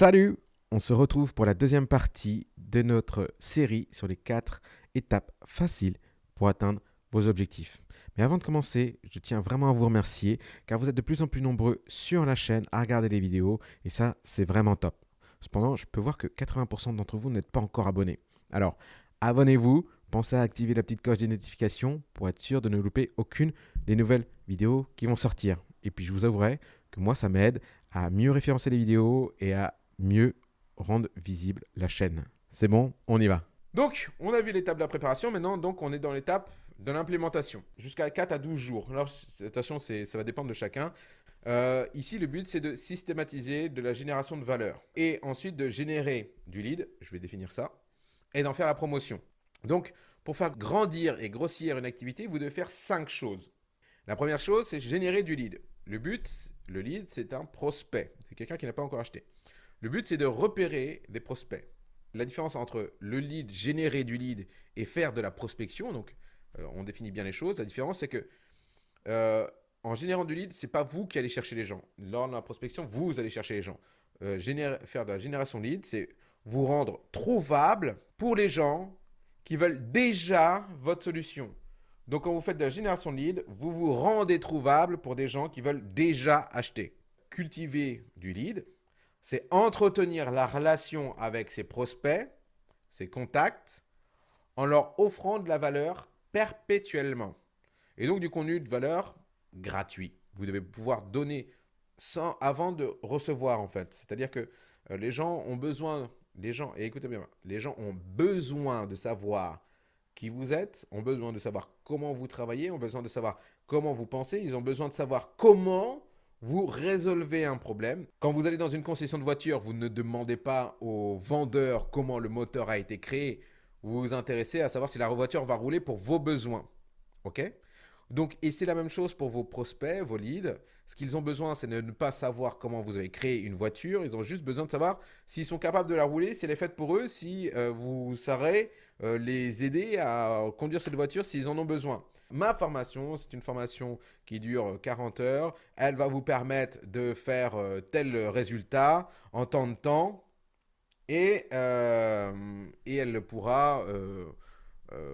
Salut On se retrouve pour la deuxième partie de notre série sur les quatre étapes faciles pour atteindre vos objectifs. Mais avant de commencer, je tiens vraiment à vous remercier car vous êtes de plus en plus nombreux sur la chaîne à regarder les vidéos et ça, c'est vraiment top. Cependant, je peux voir que 80% d'entre vous n'êtes pas encore abonnés. Alors, abonnez-vous, pensez à activer la petite cloche des notifications pour être sûr de ne louper aucune des nouvelles vidéos qui vont sortir. Et puis, je vous avouerai que moi, ça m'aide à mieux référencer les vidéos et à mieux rendre visible la chaîne. C'est bon, on y va. Donc, on a vu l'étape de la préparation. Maintenant, donc, on est dans l'étape de l'implémentation. Jusqu'à 4 à 12 jours. Alors, attention, ça va dépendre de chacun. Euh, ici, le but, c'est de systématiser de la génération de valeur. Et ensuite, de générer du lead. Je vais définir ça. Et d'en faire la promotion. Donc, pour faire grandir et grossir une activité, vous devez faire 5 choses. La première chose, c'est générer du lead. Le but, le lead, c'est un prospect. C'est quelqu'un qui n'a pas encore acheté. Le but, c'est de repérer des prospects. La différence entre le lead, générer du lead et faire de la prospection, donc euh, on définit bien les choses. La différence, c'est que euh, en générant du lead, c'est pas vous qui allez chercher les gens. Lors de la prospection, vous allez chercher les gens. Euh, faire de la génération lead, c'est vous rendre trouvable pour les gens qui veulent déjà votre solution. Donc, quand vous faites de la génération lead, vous vous rendez trouvable pour des gens qui veulent déjà acheter. Cultiver du lead, c'est entretenir la relation avec ses prospects, ses contacts, en leur offrant de la valeur perpétuellement. Et donc du contenu de valeur gratuit. Vous devez pouvoir donner sans, avant de recevoir en fait. C'est-à-dire que euh, les gens ont besoin, les gens, et écoutez bien, les gens ont besoin de savoir qui vous êtes, ont besoin de savoir comment vous travaillez, ont besoin de savoir comment vous pensez, ils ont besoin de savoir comment vous résolvez un problème. Quand vous allez dans une concession de voiture, vous ne demandez pas au vendeur comment le moteur a été créé. Vous vous intéressez à savoir si la voiture va rouler pour vos besoins. OK? Donc, et c'est la même chose pour vos prospects, vos leads. Ce qu'ils ont besoin, c'est de ne pas savoir comment vous avez créé une voiture. Ils ont juste besoin de savoir s'ils sont capables de la rouler, si elle est faite pour eux, si euh, vous saurez euh, les aider à conduire cette voiture s'ils en ont besoin. Ma formation, c'est une formation qui dure 40 heures. Elle va vous permettre de faire euh, tel résultat en temps de temps et, euh, et elle pourra euh,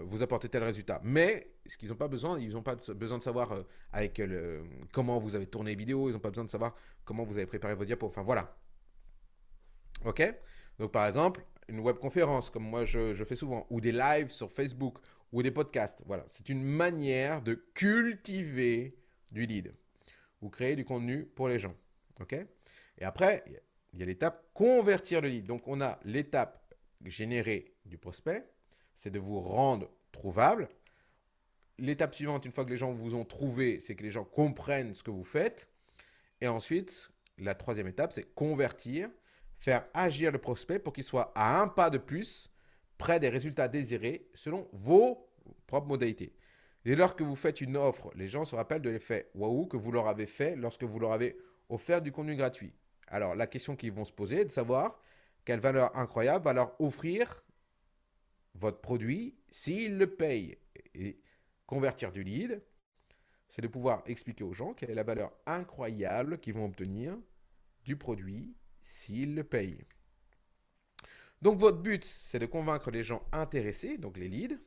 vous apporter tel résultat. Mais ce qu'ils n'ont pas besoin, ils n'ont pas besoin de savoir avec comment vous avez tourné les vidéos, ils n'ont pas besoin de savoir comment vous avez préparé vos diapos. Enfin voilà. Ok? Donc par exemple, une webconférence comme moi je, je fais souvent, ou des lives sur Facebook, ou des podcasts. Voilà, c'est une manière de cultiver du lead ou créer du contenu pour les gens. OK? Et après, il y a l'étape convertir le lead. Donc, on a l'étape générer du prospect, c'est de vous rendre trouvable. L'étape suivante, une fois que les gens vous ont trouvé, c'est que les gens comprennent ce que vous faites. Et ensuite, la troisième étape, c'est convertir, faire agir le prospect pour qu'il soit à un pas de plus près des résultats désirés selon vos propres modalités. Dès lors que vous faites une offre, les gens se rappellent de l'effet waouh que vous leur avez fait lorsque vous leur avez offert du contenu gratuit. Alors, la question qu'ils vont se poser est de savoir quelle valeur incroyable va leur offrir votre produit s'ils le payent. Convertir du lead, c'est de pouvoir expliquer aux gens quelle est la valeur incroyable qu'ils vont obtenir du produit s'ils le payent. Donc votre but, c'est de convaincre les gens intéressés, donc les leads,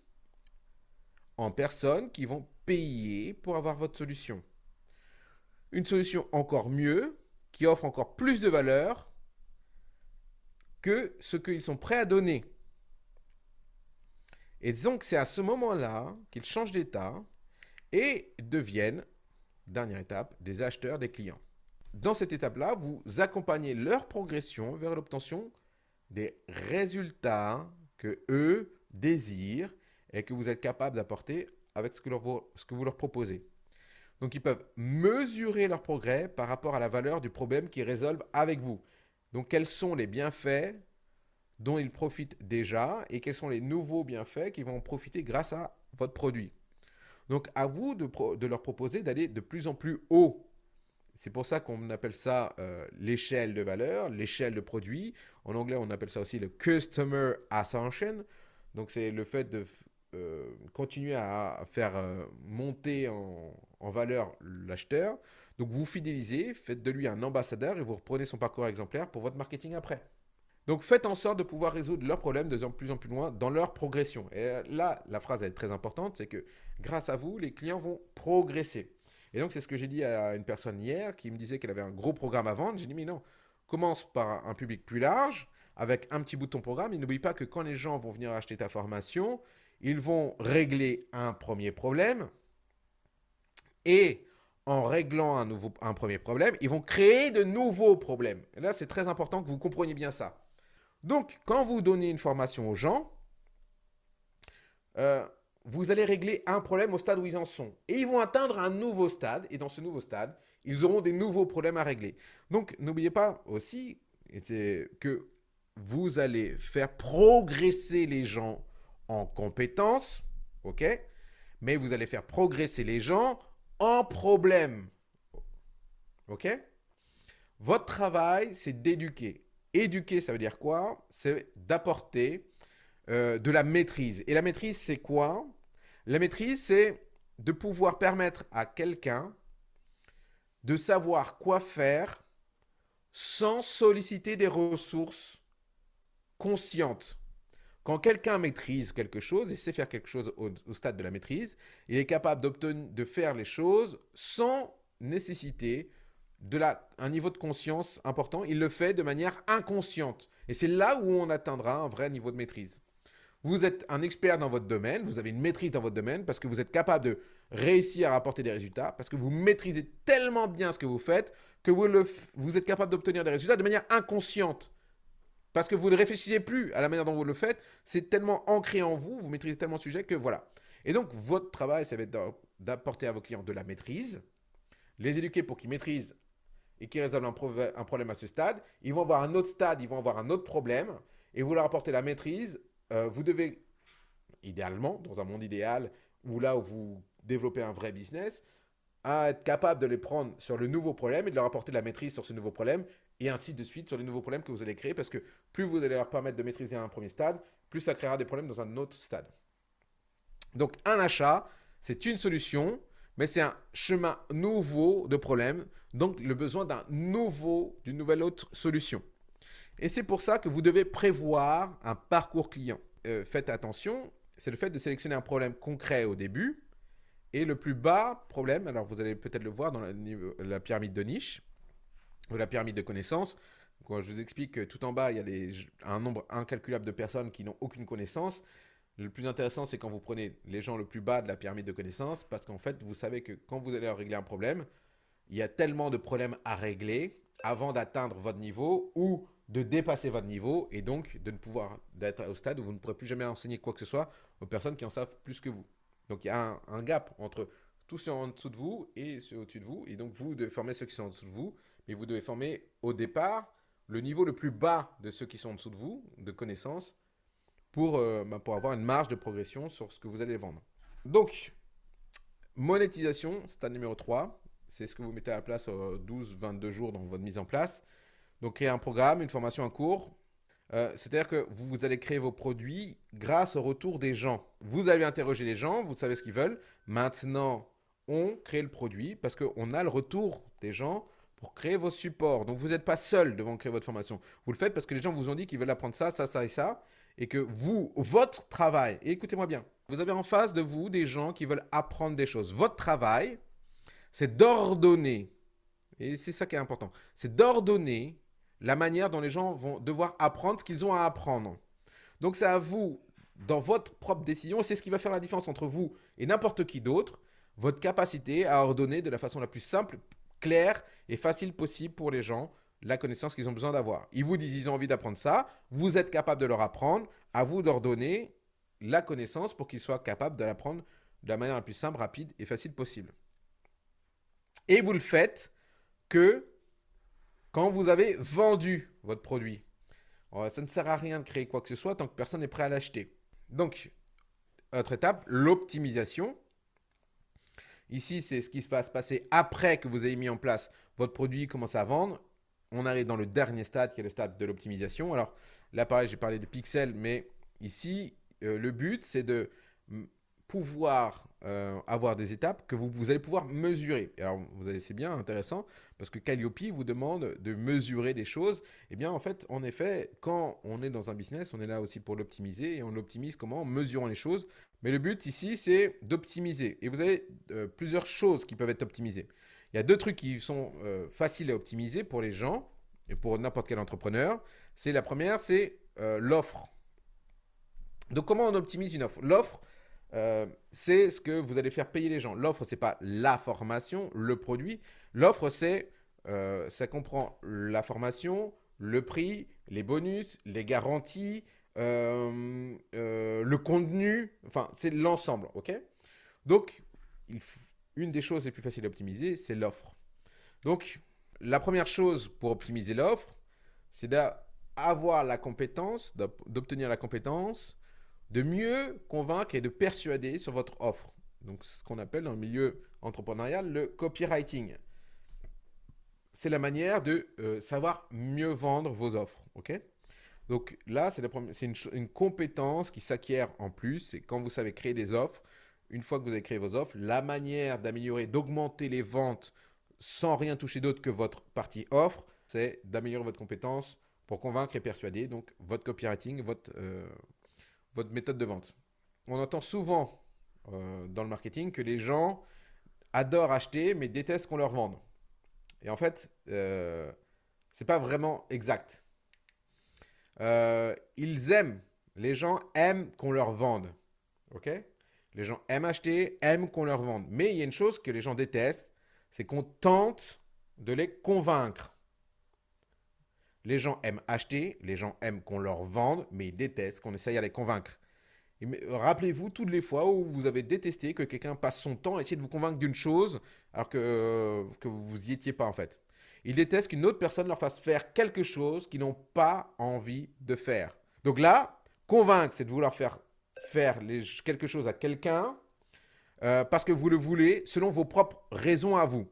en personne qui vont payer pour avoir votre solution. Une solution encore mieux, qui offre encore plus de valeur que ce qu'ils sont prêts à donner. Et donc c'est à ce moment-là qu'ils changent d'état et deviennent, dernière étape, des acheteurs des clients. Dans cette étape-là, vous accompagnez leur progression vers l'obtention des résultats que eux désirent et que vous êtes capable d'apporter avec ce que, ce que vous leur proposez. Donc ils peuvent mesurer leur progrès par rapport à la valeur du problème qu'ils résolvent avec vous. Donc quels sont les bienfaits dont ils profitent déjà et quels sont les nouveaux bienfaits qui vont profiter grâce à votre produit. Donc à vous de, de leur proposer d'aller de plus en plus haut c'est pour ça qu'on appelle ça euh, l'échelle de valeur, l'échelle de produit. En anglais, on appelle ça aussi le Customer Ascension. Donc, c'est le fait de euh, continuer à faire euh, monter en, valeur l'acheteur. Donc vous fidélisez, faites de lui un ambassadeur et vous reprenez son parcours exemplaire pour votre marketing après. Donc faites en sorte de pouvoir résoudre leurs problèmes de plus en plus loin dans leur progression. Et là, la phrase est très importante, c'est que grâce à vous, les clients vont progresser. Et donc c'est ce que j'ai dit à une personne hier qui me disait qu'elle avait un gros programme à vendre. J'ai dit mais non, commence par un public plus large avec un petit bouton programme. Et n'oublie pas que quand les gens vont venir acheter ta formation, ils vont régler un premier problème et en réglant un, nouveau, un premier problème, ils vont créer de nouveaux problèmes. Et là, c'est très important que vous compreniez bien ça. Donc, quand vous donnez une formation aux gens, euh, vous allez régler un problème au stade où ils en sont. Et ils vont atteindre un nouveau stade. Et dans ce nouveau stade, ils auront des nouveaux problèmes à régler. Donc, n'oubliez pas aussi que vous allez faire progresser les gens en compétences, ok? Mais vous allez faire progresser les gens en problème, ok? Votre travail, c'est d'éduquer. Éduquer, ça veut dire quoi? C'est d'apporter euh, de la maîtrise. Et la maîtrise, c'est quoi? La maîtrise, c'est de pouvoir permettre à quelqu'un de savoir quoi faire sans solliciter des ressources consciente. Quand quelqu'un maîtrise quelque chose et sait faire quelque chose au, stade de la maîtrise, il est capable de faire les choses sans nécessiter de la, un niveau de conscience important. Il le fait de manière inconsciente. Et c'est là où on atteindra un vrai niveau de maîtrise. Vous êtes un expert dans votre domaine, vous avez une maîtrise dans votre domaine parce que vous êtes capable de réussir à apporter des résultats, parce que vous maîtrisez tellement bien ce que vous faites que vous, vous êtes capable d'obtenir des résultats de manière inconsciente. Parce que vous ne réfléchissez plus à la manière dont vous le faites. C'est tellement ancré en vous, vous maîtrisez tellement le sujet que voilà. Et donc, votre travail, ça va être d'apporter à vos clients de la maîtrise, les éduquer pour qu'ils maîtrisent et qu'ils résolvent un, problème à ce stade. Ils vont avoir un autre stade, ils vont avoir un autre problème, et vous leur apportez la maîtrise. Euh, vous devez, idéalement, dans un monde idéal, ou là où vous développez un vrai business, être capable de les prendre sur le nouveau problème et de leur apporter de la maîtrise sur ce nouveau problème et ainsi de suite sur les nouveaux problèmes que vous allez créer parce que plus vous allez leur permettre de maîtriser un premier stade, plus ça créera des problèmes dans un autre stade. Donc un achat, c'est une solution, mais c'est un chemin nouveau de problème, donc le besoin d'un nouveau, d'une nouvelle autre solution. Et c'est pour ça que vous devez prévoir un parcours client. Euh, faites attention, c'est le fait de sélectionner un problème concret au début. Et le plus bas problème, alors vous allez peut-être le voir dans la pyramide de niche, ou la pyramide de connaissances. Quand je vous explique que tout en bas, il y a un nombre incalculable de personnes qui n'ont aucune connaissance. Le plus intéressant, c'est quand vous prenez les gens le plus bas de la pyramide de connaissances, parce qu'en fait, vous savez que quand vous allez régler un problème, il y a tellement de problèmes à régler avant d'atteindre votre niveau ou de dépasser votre niveau et donc de ne pouvoir d'être au stade où vous ne pourrez plus jamais enseigner quoi que ce soit aux personnes qui en savent plus que vous. Donc il y a un, un gap entre tous ceux en dessous de vous et ceux au-dessus de vous. Et donc vous devez former ceux qui sont en dessous de vous mais vous devez former au départ le niveau le plus bas de ceux qui sont en dessous de vous, de connaissances, pour, euh, bah, pour avoir une marge de progression sur ce que vous allez vendre. Donc, monétisation, stade numéro 3, c'est ce que vous mettez à la place 12-22 euh, jours dans votre mise en place. Donc, créer un programme, une formation, un cours. Euh, c'est-à-dire que vous allez créer vos produits grâce au retour des gens. Vous allez interroger les gens, vous savez ce qu'ils veulent. Maintenant, on crée le produit parce qu'on a le retour des gens pour créer vos supports. Donc vous n'êtes pas seul devant créer votre formation. Vous le faites parce que les gens vous ont dit qu'ils veulent apprendre ça, ça, ça et ça. Et que vous, votre travail, écoutez-moi bien, vous avez en face de vous des gens qui veulent apprendre des choses. Votre travail, c'est d'ordonner, et c'est ça qui est important, c'est d'ordonner la manière dont les gens vont devoir apprendre ce qu'ils ont à apprendre. Donc c'est à vous, dans votre propre décision, c'est ce qui va faire la différence entre vous et n'importe qui d'autre, votre capacité à ordonner de la façon la plus simple clair et facile possible pour les gens la connaissance qu'ils ont besoin d'avoir. Ils vous disent qu'ils ont envie d'apprendre ça, vous êtes capable de leur apprendre, à vous d'ordonner la connaissance pour qu'ils soient capables de l'apprendre de la manière la plus simple, rapide et facile possible. Et vous le faites que quand vous avez vendu votre produit. Ça ne sert à rien de créer quoi que ce soit tant que personne n'est prêt à l'acheter. Donc, autre étape, l'optimisation. Ici, c'est ce qui se passer après que vous ayez mis en place votre produit, commence à vendre. On arrive dans le dernier stade qui est le stade de l'optimisation. Alors là, pareil, j'ai parlé de pixels, mais ici, euh, le but, c'est de pouvoir euh, avoir des étapes que vous, vous allez pouvoir mesurer. alors, vous allez, c'est bien intéressant parce que Calliope vous demande de mesurer des choses. Eh bien, en fait, en effet, quand on est dans un business, on est là aussi pour l'optimiser et on l'optimise comment En mesurant les choses. Mais le but ici, c'est d'optimiser. Et vous avez euh, plusieurs choses qui peuvent être optimisées. Il y a deux trucs qui sont euh, faciles à optimiser pour les gens et pour n'importe quel entrepreneur. C'est la première, c'est l'offre. Donc, comment on optimise une offre? L'offre, euh, c'est ce que vous allez faire payer les gens. L'offre, c'est pas la formation, le produit. L'offre, c'est, euh, ça comprend la formation, le prix, les bonus, les garanties, euh, le contenu. Enfin, c'est l'ensemble, ok? Donc, une des choses les plus faciles à optimiser, c'est l'offre. Donc, la première chose pour optimiser l'offre, c'est d'avoir la compétence, d'obtenir la compétence de mieux convaincre et de persuader sur votre offre. Donc, ce qu'on appelle dans le milieu entrepreneurial le copywriting. C'est la manière de euh, savoir mieux vendre vos offres. Donc là, c'est une, une, compétence qui s'acquiert en plus. C'est quand vous savez créer des offres. Une fois que vous avez créé vos offres, la manière d'améliorer, d'augmenter les ventes sans rien toucher d'autre que votre partie offre, c'est d'améliorer votre compétence pour convaincre et persuader. Donc votre copywriting, votre, euh, votre méthode de vente. On entend souvent euh, dans le marketing que les gens adorent acheter mais détestent qu'on leur vende. Et en fait, euh, ce n'est pas vraiment exact. Euh, ils aiment, les gens aiment qu'on leur vende. Ok? Les gens aiment acheter, aiment qu'on leur vende. Mais il y a une chose que les gens détestent, c'est qu'on tente de les convaincre. Les gens aiment acheter, les gens aiment qu'on leur vende, mais ils détestent qu'on essaye à les convaincre. Rappelez-vous toutes les fois où vous avez détesté que quelqu'un passe son temps à essayer de vous convaincre d'une chose alors que, euh, que vous y étiez pas en fait. Ils détestent qu'une autre personne leur fasse faire quelque chose qu'ils n'ont pas envie de faire. Donc là, convaincre, c'est de vouloir faire faire quelque chose à quelqu'un euh, parce que vous le voulez selon vos propres raisons à vous.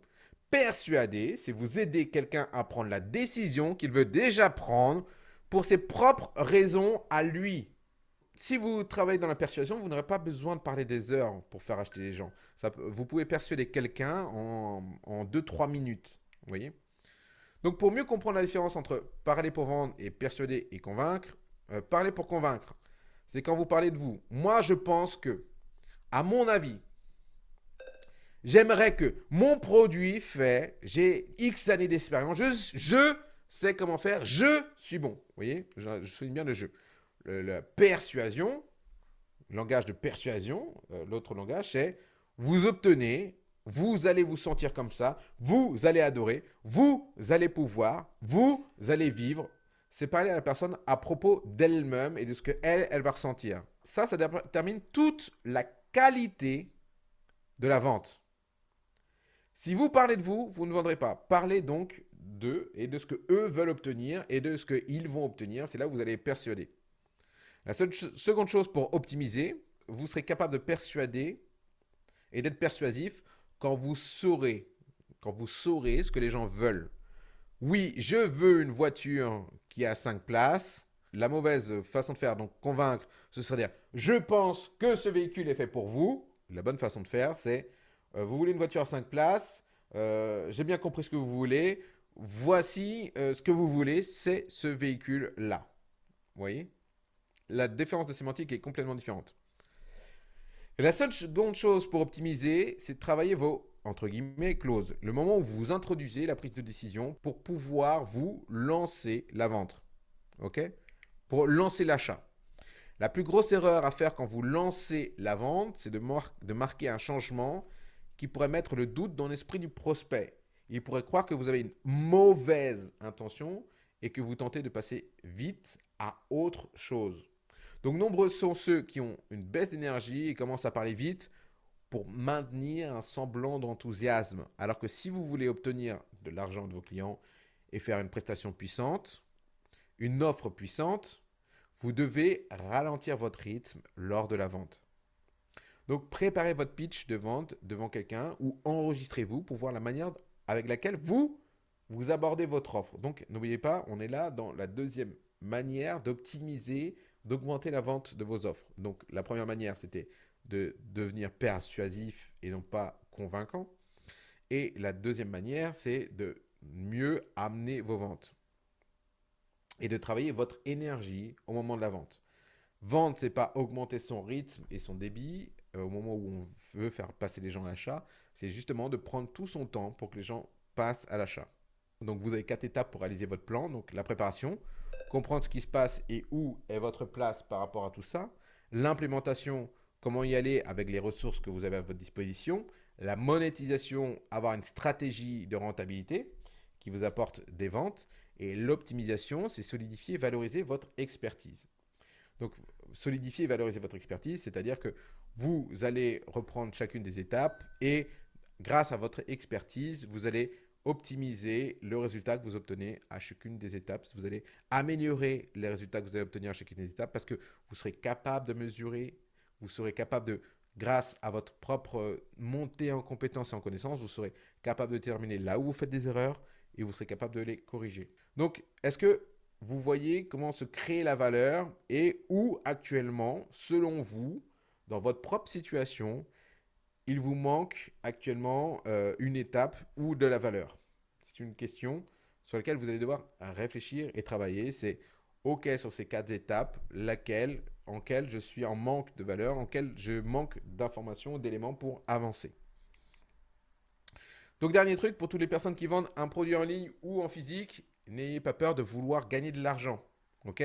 Persuader, c'est vous aider quelqu'un à prendre la décision qu'il veut déjà prendre pour ses propres raisons à lui. Si vous travaillez dans la persuasion, vous n'aurez pas besoin de parler des heures pour faire acheter les gens. vous pouvez persuader quelqu'un en 2-3 minutes. Vous voyez Donc pour mieux comprendre la différence entre parler pour vendre et persuader et convaincre, euh, parler pour convaincre, c'est quand vous parlez de vous. Moi, je pense que, à mon avis, J'aimerais que mon produit fait, j'ai X années d'expérience, je, sais comment faire, je suis bon. Vous voyez, je, souligne bien le jeu. la persuasion, langage de persuasion, euh, l'autre langage, c'est vous obtenez, vous allez vous sentir comme ça, vous allez adorer, vous allez pouvoir, vous allez vivre. C'est parler à la personne à propos d'elle-même et de ce qu'elle, elle va ressentir. Ça, ça détermine toute la qualité de la vente. Si vous parlez de vous, vous ne vendrez pas. Parlez donc d'eux et de ce que eux veulent obtenir et de ce qu'ils vont obtenir. C'est là où vous allez persuader. La seconde chose pour optimiser, vous serez capable de persuader et d'être persuasif quand vous saurez, quand vous saurez ce que les gens veulent. Oui, je veux une voiture qui a 5 places. La mauvaise façon de faire, donc convaincre, ce serait dire je pense que ce véhicule est fait pour vous. La bonne façon de faire, c'est vous voulez une voiture à 5 places, euh, j'ai bien compris ce que vous voulez, voici euh, ce que vous voulez, c'est ce véhicule-là. Vous voyez? La différence de sémantique est complètement différente. la seule seconde chose pour optimiser, c'est de travailler vos entre guillemets clauses. Le moment où vous introduisez la prise de décision pour pouvoir vous lancer la vente. OK? Pour lancer l'achat. La plus grosse erreur à faire quand vous lancez la vente, c'est de marquer un changement qui pourrait mettre le doute dans l'esprit du prospect. Il pourrait croire que vous avez une mauvaise intention et que vous tentez de passer vite à autre chose. Donc nombreux sont ceux qui ont une baisse d'énergie et commencent à parler vite pour maintenir un semblant d'enthousiasme. Alors que si vous voulez obtenir de l'argent de vos clients et faire une prestation puissante, une offre puissante, vous devez ralentir votre rythme lors de la vente. Donc, préparez votre pitch de vente devant quelqu'un ou enregistrez-vous pour voir la manière avec laquelle vous, vous abordez votre offre. Donc, n'oubliez pas, on est là dans la deuxième manière d'optimiser, d'augmenter la vente de vos offres. Donc, la première manière, c'était de devenir persuasif et non pas convaincant. Et la deuxième manière, c'est de mieux amener vos ventes et de travailler votre énergie au moment de la vente. Vente, c'est pas augmenter son rythme et son débit au moment où on veut faire passer les gens à l'achat, c'est justement de prendre tout son temps pour que les gens passent à l'achat. Donc vous avez quatre étapes pour réaliser votre plan. Donc la préparation, comprendre ce qui se passe et où est votre place par rapport à tout ça. L'implémentation, comment y aller avec les ressources que vous avez à votre disposition. La monétisation, avoir une stratégie de rentabilité qui vous apporte des ventes. Et l'optimisation, c'est solidifier et valoriser votre expertise. Donc, solidifier et valoriser votre expertise, c'est-à-dire que vous allez reprendre chacune des étapes et grâce à votre expertise, vous allez optimiser le résultat que vous obtenez à chacune des étapes. Vous allez améliorer les résultats que vous allez obtenir à chacune des étapes parce que vous serez capable de mesurer, vous serez capable de, grâce à votre propre montée en compétences et en connaissances, vous serez capable de déterminer là où vous faites des erreurs et vous serez capable de les corriger. Donc, est-ce que vous voyez comment se crée la valeur et où actuellement, selon vous, dans votre propre situation, il vous manque actuellement euh, une étape ou de la valeur C'est une question sur laquelle vous allez devoir réfléchir et travailler. C'est OK sur ces quatre étapes, laquelle, en quelle je suis en manque de valeur, en quelle je manque d'informations, d'éléments pour avancer. Donc dernier truc pour toutes les personnes qui vendent un produit en ligne ou en physique, n'ayez pas peur de vouloir gagner de l'argent. OK?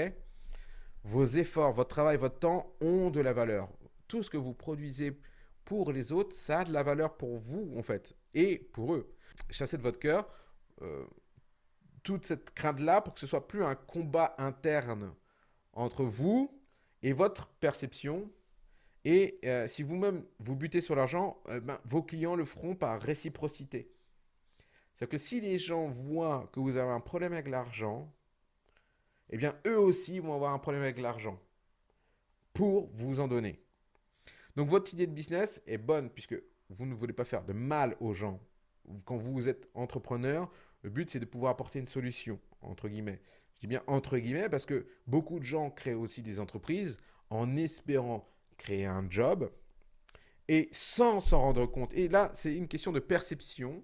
Vos efforts, votre travail, votre temps ont de la valeur. Tout ce que vous produisez pour les autres, ça a de la valeur pour vous, en fait, et pour eux. Chassez de votre cœur euh, toute cette crainte-là pour que ce soit plus un combat interne entre vous et votre perception. Et euh, si vous-même vous butez sur l'argent, euh, ben, vos clients le feront par réciprocité. C'est-à-dire que si les gens voient que vous avez un problème avec l'argent, eh bien, eux aussi vont avoir un problème avec l'argent pour vous en donner. Donc, votre idée de business est bonne puisque vous ne voulez pas faire de mal aux gens. Quand vous êtes entrepreneur, le but, c'est de pouvoir apporter une solution, entre guillemets. Je dis bien entre guillemets parce que beaucoup de gens créent aussi des entreprises en espérant créer un job et sans s'en rendre compte. Et là, c'est une question de perception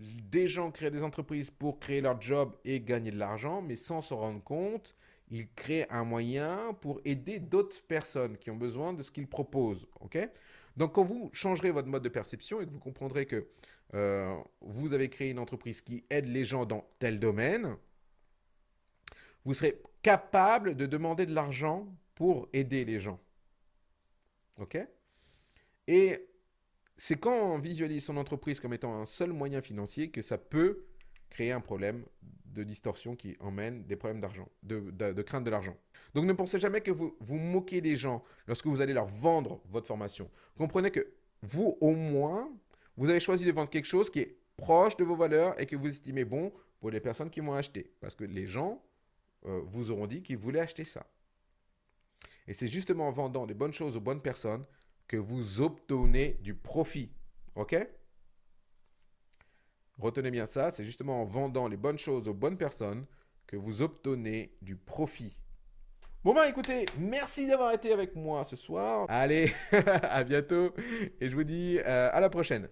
des gens créent des entreprises pour créer leur job et gagner de l'argent, mais sans se rendre compte, ils créent un moyen pour aider d'autres personnes qui ont besoin de ce qu'ils proposent. Donc, quand vous changerez votre mode de perception et que vous comprendrez que euh, vous avez créé une entreprise qui aide les gens dans tel domaine, vous serez capable de demander de l'argent pour aider les gens. Et c'est quand on visualise son entreprise comme étant un seul moyen financier que ça peut créer un problème de distorsion qui emmène des problèmes d'argent, de, crainte de l'argent. Donc ne pensez jamais que vous vous moquez des gens lorsque vous allez leur vendre votre formation. Comprenez que vous, au moins, vous avez choisi de vendre quelque chose qui est proche de vos valeurs et que vous estimez bon pour les personnes qui vont acheter. Parce que les gens euh, vous auront dit qu'ils voulaient acheter ça. Et c'est justement en vendant des bonnes choses aux bonnes personnes que vous obtenez du profit. OK? Retenez bien ça, c'est justement en vendant les bonnes choses aux bonnes personnes que vous obtenez du profit. Bon ben écoutez, merci d'avoir été avec moi ce soir. Allez, à bientôt et je vous dis euh, à la prochaine.